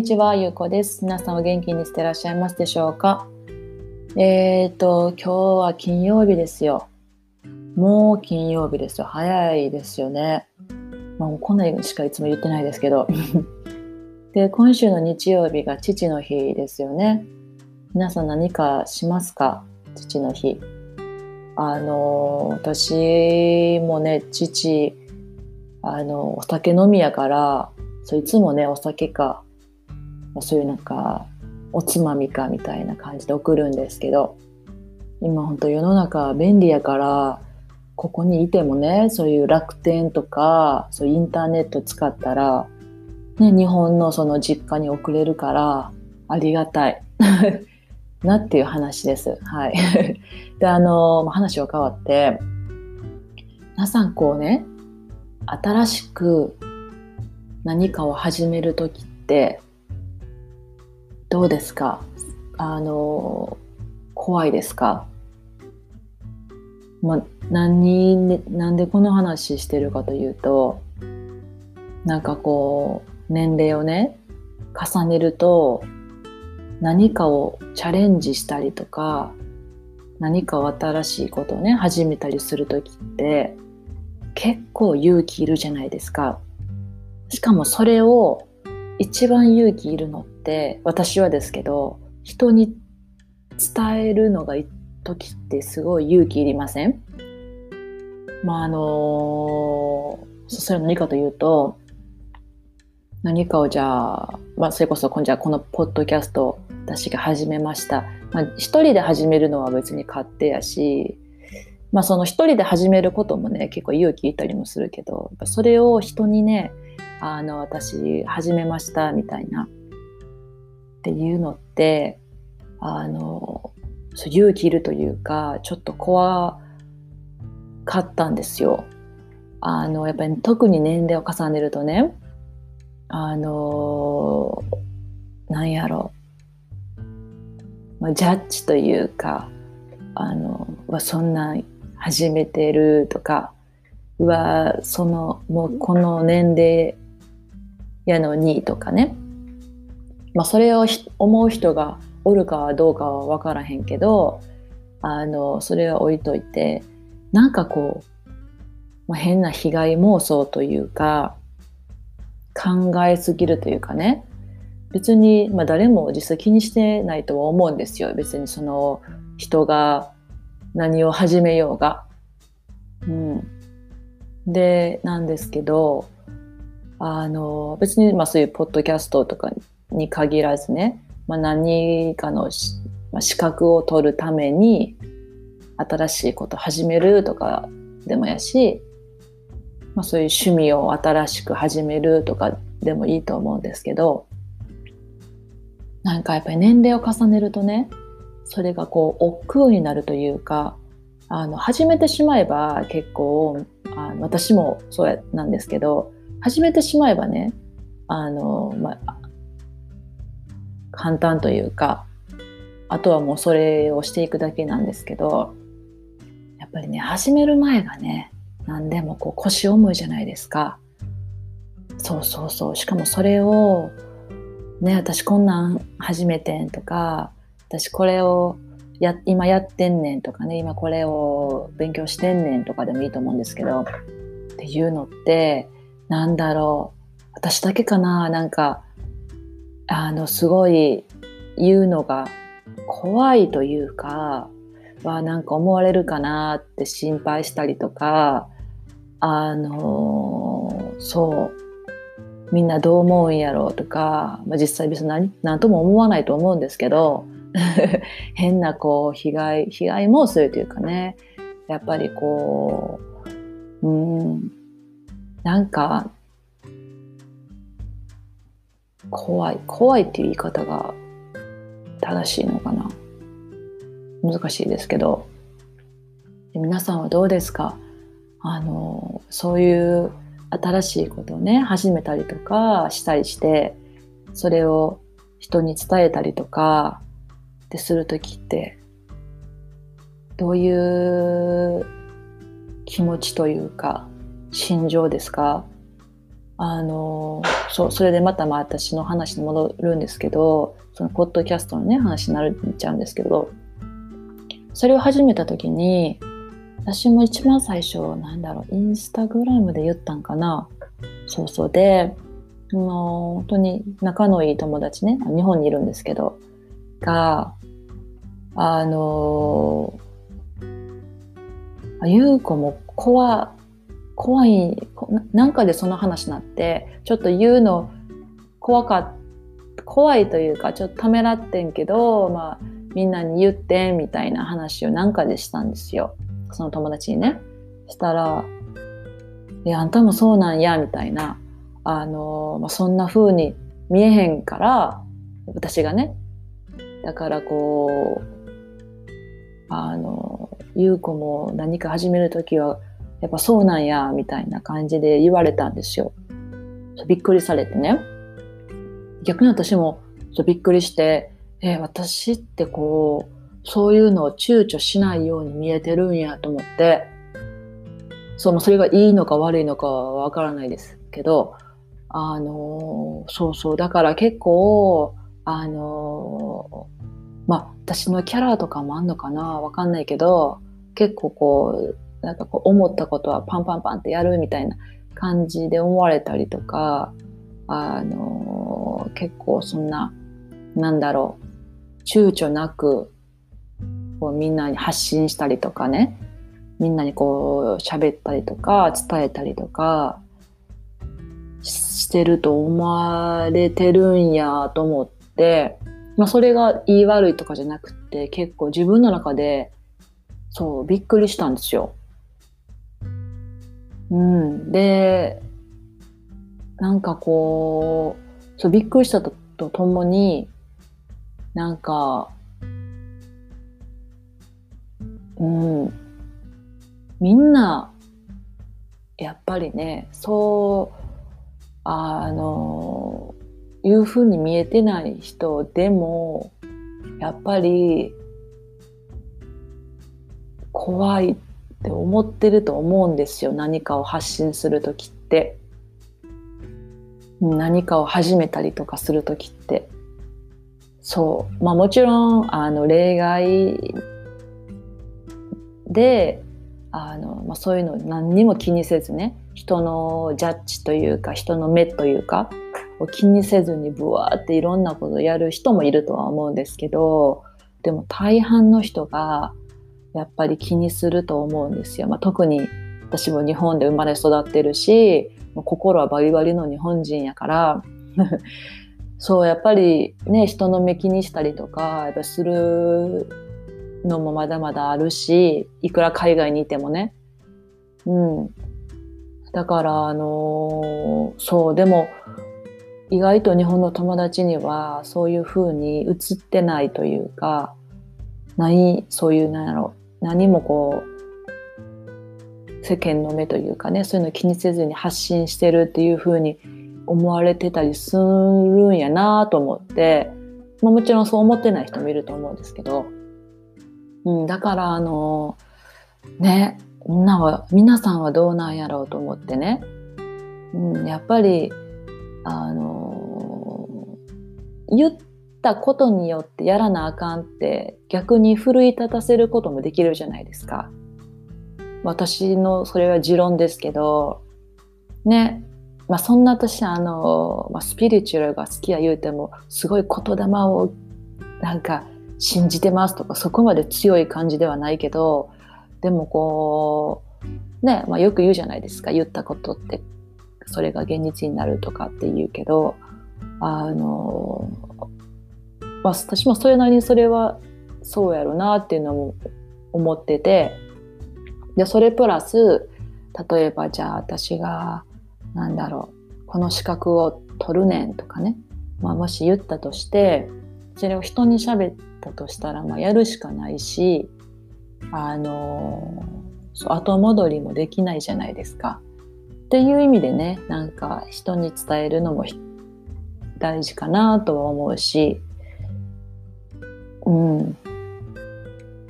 こんにちは、ゆうこです。皆さんお元気にしてらっしゃいますでしょうか？えっ、ー、と、今日は金曜日ですよ。もう金曜日ですよ。早いですよね。まあ、もうこんなにしかいつも言ってないですけど。で、今週の日曜日が父の日ですよね。皆さん何かしますか？父の日。あの、私もね、父、あの、お酒飲みやから、そういつもね、お酒か、そういうなんか、おつまみかみたいな感じで送るんですけど、今本当世の中便利やから、ここにいてもね、そういう楽天とか、そういうインターネット使ったら、ね、日本のその実家に送れるから、ありがたい。なっていう話です。はい。で、あの、話は変わって、皆さんこうね、新しく何かを始めるときって、どうですか？あの、怖いですか？まあ、何で、なんでこの話してるかというと、なんかこう、年齢をね、重ねると、何かをチャレンジしたりとか、何か新しいことをね、始めたりするときって、結構勇気いるじゃないですか。しかもそれを一番勇気いるのって、私はですけど、人に伝えるのが時ってすごい勇気いりません？まああのそれは何かというと、何かをじゃあ、まあそれこそ今じゃあこのポッドキャスト私が始めました。まあ一人で始めるのは別に勝手やし、まあその一人で始めることもね、結構勇気いたりもするけど、それを人にね、あの、私始めましたみたいな、っていうのって、あの、そう勇気いるというか、ちょっと怖かったんですよ。あの、やっぱり特に年齢を重ねるとね、あの、なんやろう、まあ、ジャッジというか、あの、はそんな始めてるとか、うわ、その、もうこの年齢やのにとかね。まあそれを思う人がおるかどうかは分からへんけど、あの、それは置いといて、なんかこう、まあ、変な被害妄想というか、考えすぎるというかね、別に、まあ、誰も実際気にしてないとは思うんですよ。別にその人が何を始めようが。うん。で、なんですけど、あの、別に、まあそういうポッドキャストとかに限らずね、まあ何かの、まあ、資格を取るために新しいこと始めるとかでもやし、まあそういう趣味を新しく始めるとかでもいいと思うんですけど、なんかやっぱり年齢を重ねるとね、それがこう、億劫になるというか、あの、始めてしまえば結構、あの私もそうなんですけど、始めてしまえばね、あの、まあ、簡単というか、あとはもうそれをしていくだけなんですけど、やっぱりね、始める前がね、何でもこう腰重いじゃないですか。そうそうそう。しかもそれを、ね、私こんなん始めてんとか、私これをや、今やってんねんとかね、今これを勉強してんねんとかでもいいと思うんですけど、っていうのって、なんだろう。私だけかななんか、あの、すごい言うのが怖いというか、はなんか思われるかなって心配したりとか、あのそう、みんなどう思うんやろうとか、まあ、実際別に何とも思わないと思うんですけど、変なこう被害、被害妄想というかね、やっぱりこう、うん、なんか、怖い、怖いっていう言い方が正しいのかな。難しいですけど、皆さんはどうですか？あの、そういう新しいことをね、始めたりとかしたりして、それを人に伝えたりとかってするときって、どういう気持ちというか、心情ですか？あのそそれでまたまあ私の話に戻るんですけどそのポッドキャストのね話になるっちゃうんですけどそれを始めた時に私も一番最初なんだろうインスタグラムで言ったんかな？そうそうであの本当に仲のいい友達ね日本にいるんですけどがあの優子も怖怖いなんかでその話になってちょっと言うの怖かっ怖いというかちょっとためらってんけど、まあ、みんなに言ってみたいな話をなんかでしたんですよ。その友達にね。したら「いやあんたもそうなんや」みたいな。あの、まあ、そんな風に見えへんから私がね。だからこうあの優子も何か始める時はやっぱそうなんや、みたいな感じで言われたんですよ。びっくりされてね。逆に私もびっくりして、えー、私ってこう、そういうのを躊躇しないように見えてるんやと思って、そう、それがいいのか悪いのかはわからないですけど、あのー、そうそう、だから結構、あのー、まあ、私のキャラとかもあんのかなわかんないけど、結構こう、なんかこう思ったことはパンパンパンってやるみたいな感じで思われたりとか、あのー、結構そんな、なんだろう、躊躇なく、こうみんなに発信したりとかね、みんなにこう喋ったりとか、伝えたりとか、してると思われてるんやと思って、まあそれが言い悪いとかじゃなくて、結構自分の中で、そう、びっくりしたんですよ。うん、でなんかこうそうびっくりしたとともになんかうん。みんなやっぱりねそうあのいうふうに見えてない人でもやっぱり怖いっって思ってると思うんですよ。何かを発信する時って。何かを始めたりとかする時って。そう。まあもちろんあの例外であの、まあ、そういうの何にも気にせずね。人のジャッジというか人の目というかを気にせずにブワーっていろんなことをやる人もいるとは思うんですけどでも大半の人がやっぱり気にすると思うんですよ。まあ、特に私も日本で生まれ育ってるし心はバリバリの日本人やから そうやっぱりね人の目気にしたりとかやっぱするのもまだまだあるしいくら海外にいてもね。うん、だからあのー、そうでも意外と日本の友達にはそういう風に映ってないというかないそういうなんやろ何もこう世間の目というかねそういうの気にせずに発信してるっていうふうに思われてたりするんやなと思って、まあ、もちろんそう思ってない人もいると思うんですけど、うん、だからあのねみんなは皆さんはどうなんやろうと思ってね、うん、やっぱりあの言ってったことによってやらなあかんって逆に奮い立たせることもできるじゃないですか。私のそれは持論ですけど、ね、まあそんな私あの、まあ、スピリチュアルが好きや言うてもすごい言霊をなんか信じてますとかそこまで強い感じではないけどでもこうね、まあ、よく言うじゃないですか言ったことって。それが現実になるとかって言うけどあのまあ、私もそれなりにそれはそうやろなっていうのも思ってて。でそれプラス例えばじゃあ私がなんだろうこの資格を取るねんとかね、まあ、もし言ったとしてそれを人に喋ったとしたら、まあ、やるしかないしあのそう後戻りもできないじゃないですか。っていう意味でねなんか人に伝えるのも大事かなとは思うし。うん。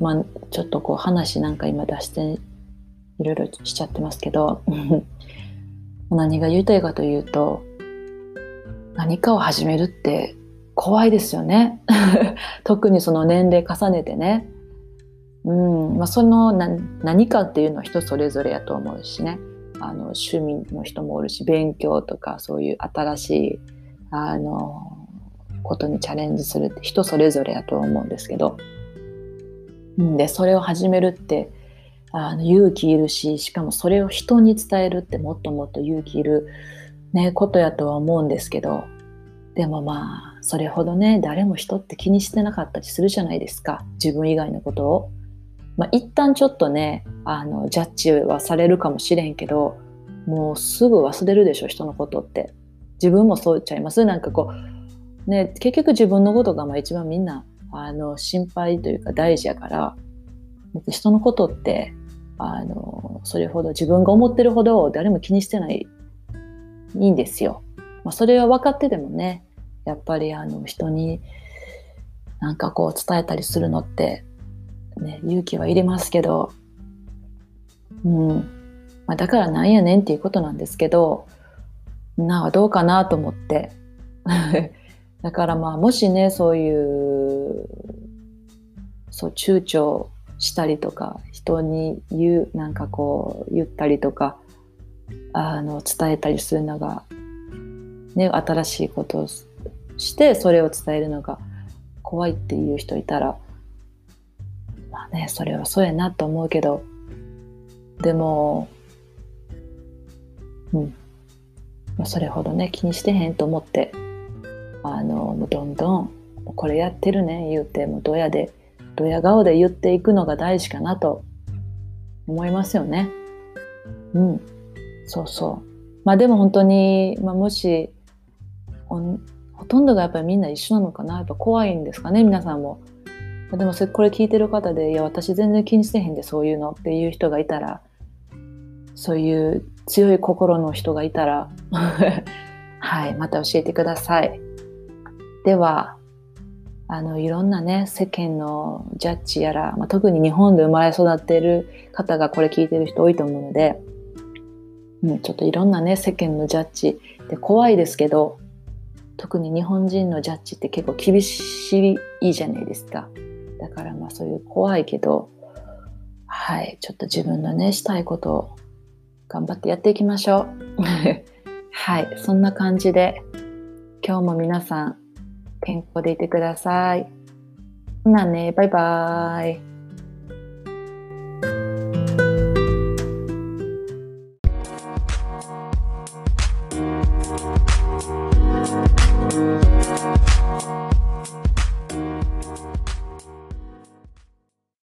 まあ、ちょっとこう話なんか今出していろいろしちゃってますけど、何が言いたいかというと何かを始めるって怖いですよね。特にその年齢重ねてね。うん。まあ、その何かっていうのは人それぞれやと思うしね。あの趣味の人もおるし勉強とかそういう新しいあのことにチャレンジするって人それぞれやと思うんですけど。でそれを始めるってあの勇気いるししかもそれを人に伝えるってもっともっと勇気いる、ね、ことやとは思うんですけど。でもまあそれほどね誰も人って気にしてなかったりするじゃないですか。自分以外のことを。まあ、一旦ちょっとねあのジャッジはされるかもしれんけどもうすぐ忘れるでしょ人のことって。自分もそう言っちゃいます？なんかこうね結局自分のことがまあ一番みんなあの心配というか大事やから人のことってあのそれほど自分が思ってるほど誰も気にしてないいいんですよ。まあ、それは分かっててもねやっぱりあの人になんかこう伝えたりするのってね、勇気はいりますけど、うんまあ、だからなんやねんっていうことなんですけどなどうかなと思ってだからまあもしねそういうそう躊躇したりとか人に言うなんかこう言ったりとかあの伝えたりするのが、ね、新しいことをしてそれを伝えるのが怖いっていう人いたらまあねそれはそうやなと思うけどでもうん、まあ、それほどね気にしてへんと思って。あのどんどんこれやってるね言うてもうドヤでドヤ顔で言っていくのが大事かなと思いますよね。うん、そうそう。まあでも本当に、まあ、もしほとんどがやっぱりみんな一緒なのかなやっぱ怖いんですかね皆さんも。でもこれ聞いてる方で、いや、私全然気にしてへんで、そういうのっていう人がいたら、そういう強い心の人がいたら、はい、また教えてください。では、あの、いろんなね、世間のジャッジやら、まあ、特に日本で生まれ育っている方がこれ聞いてる人多いと思うので、うん、ちょっといろんなね、世間のジャッジで怖いですけど、特に日本人のジャッジって結構厳しいじゃないですか。だからまあそういう怖いけど、はい、ちょっと自分のね、したいことを頑張ってやっていきましょう。はい、そんな感じで今日も皆さん健康でいてください。ほなね、バイバーイ。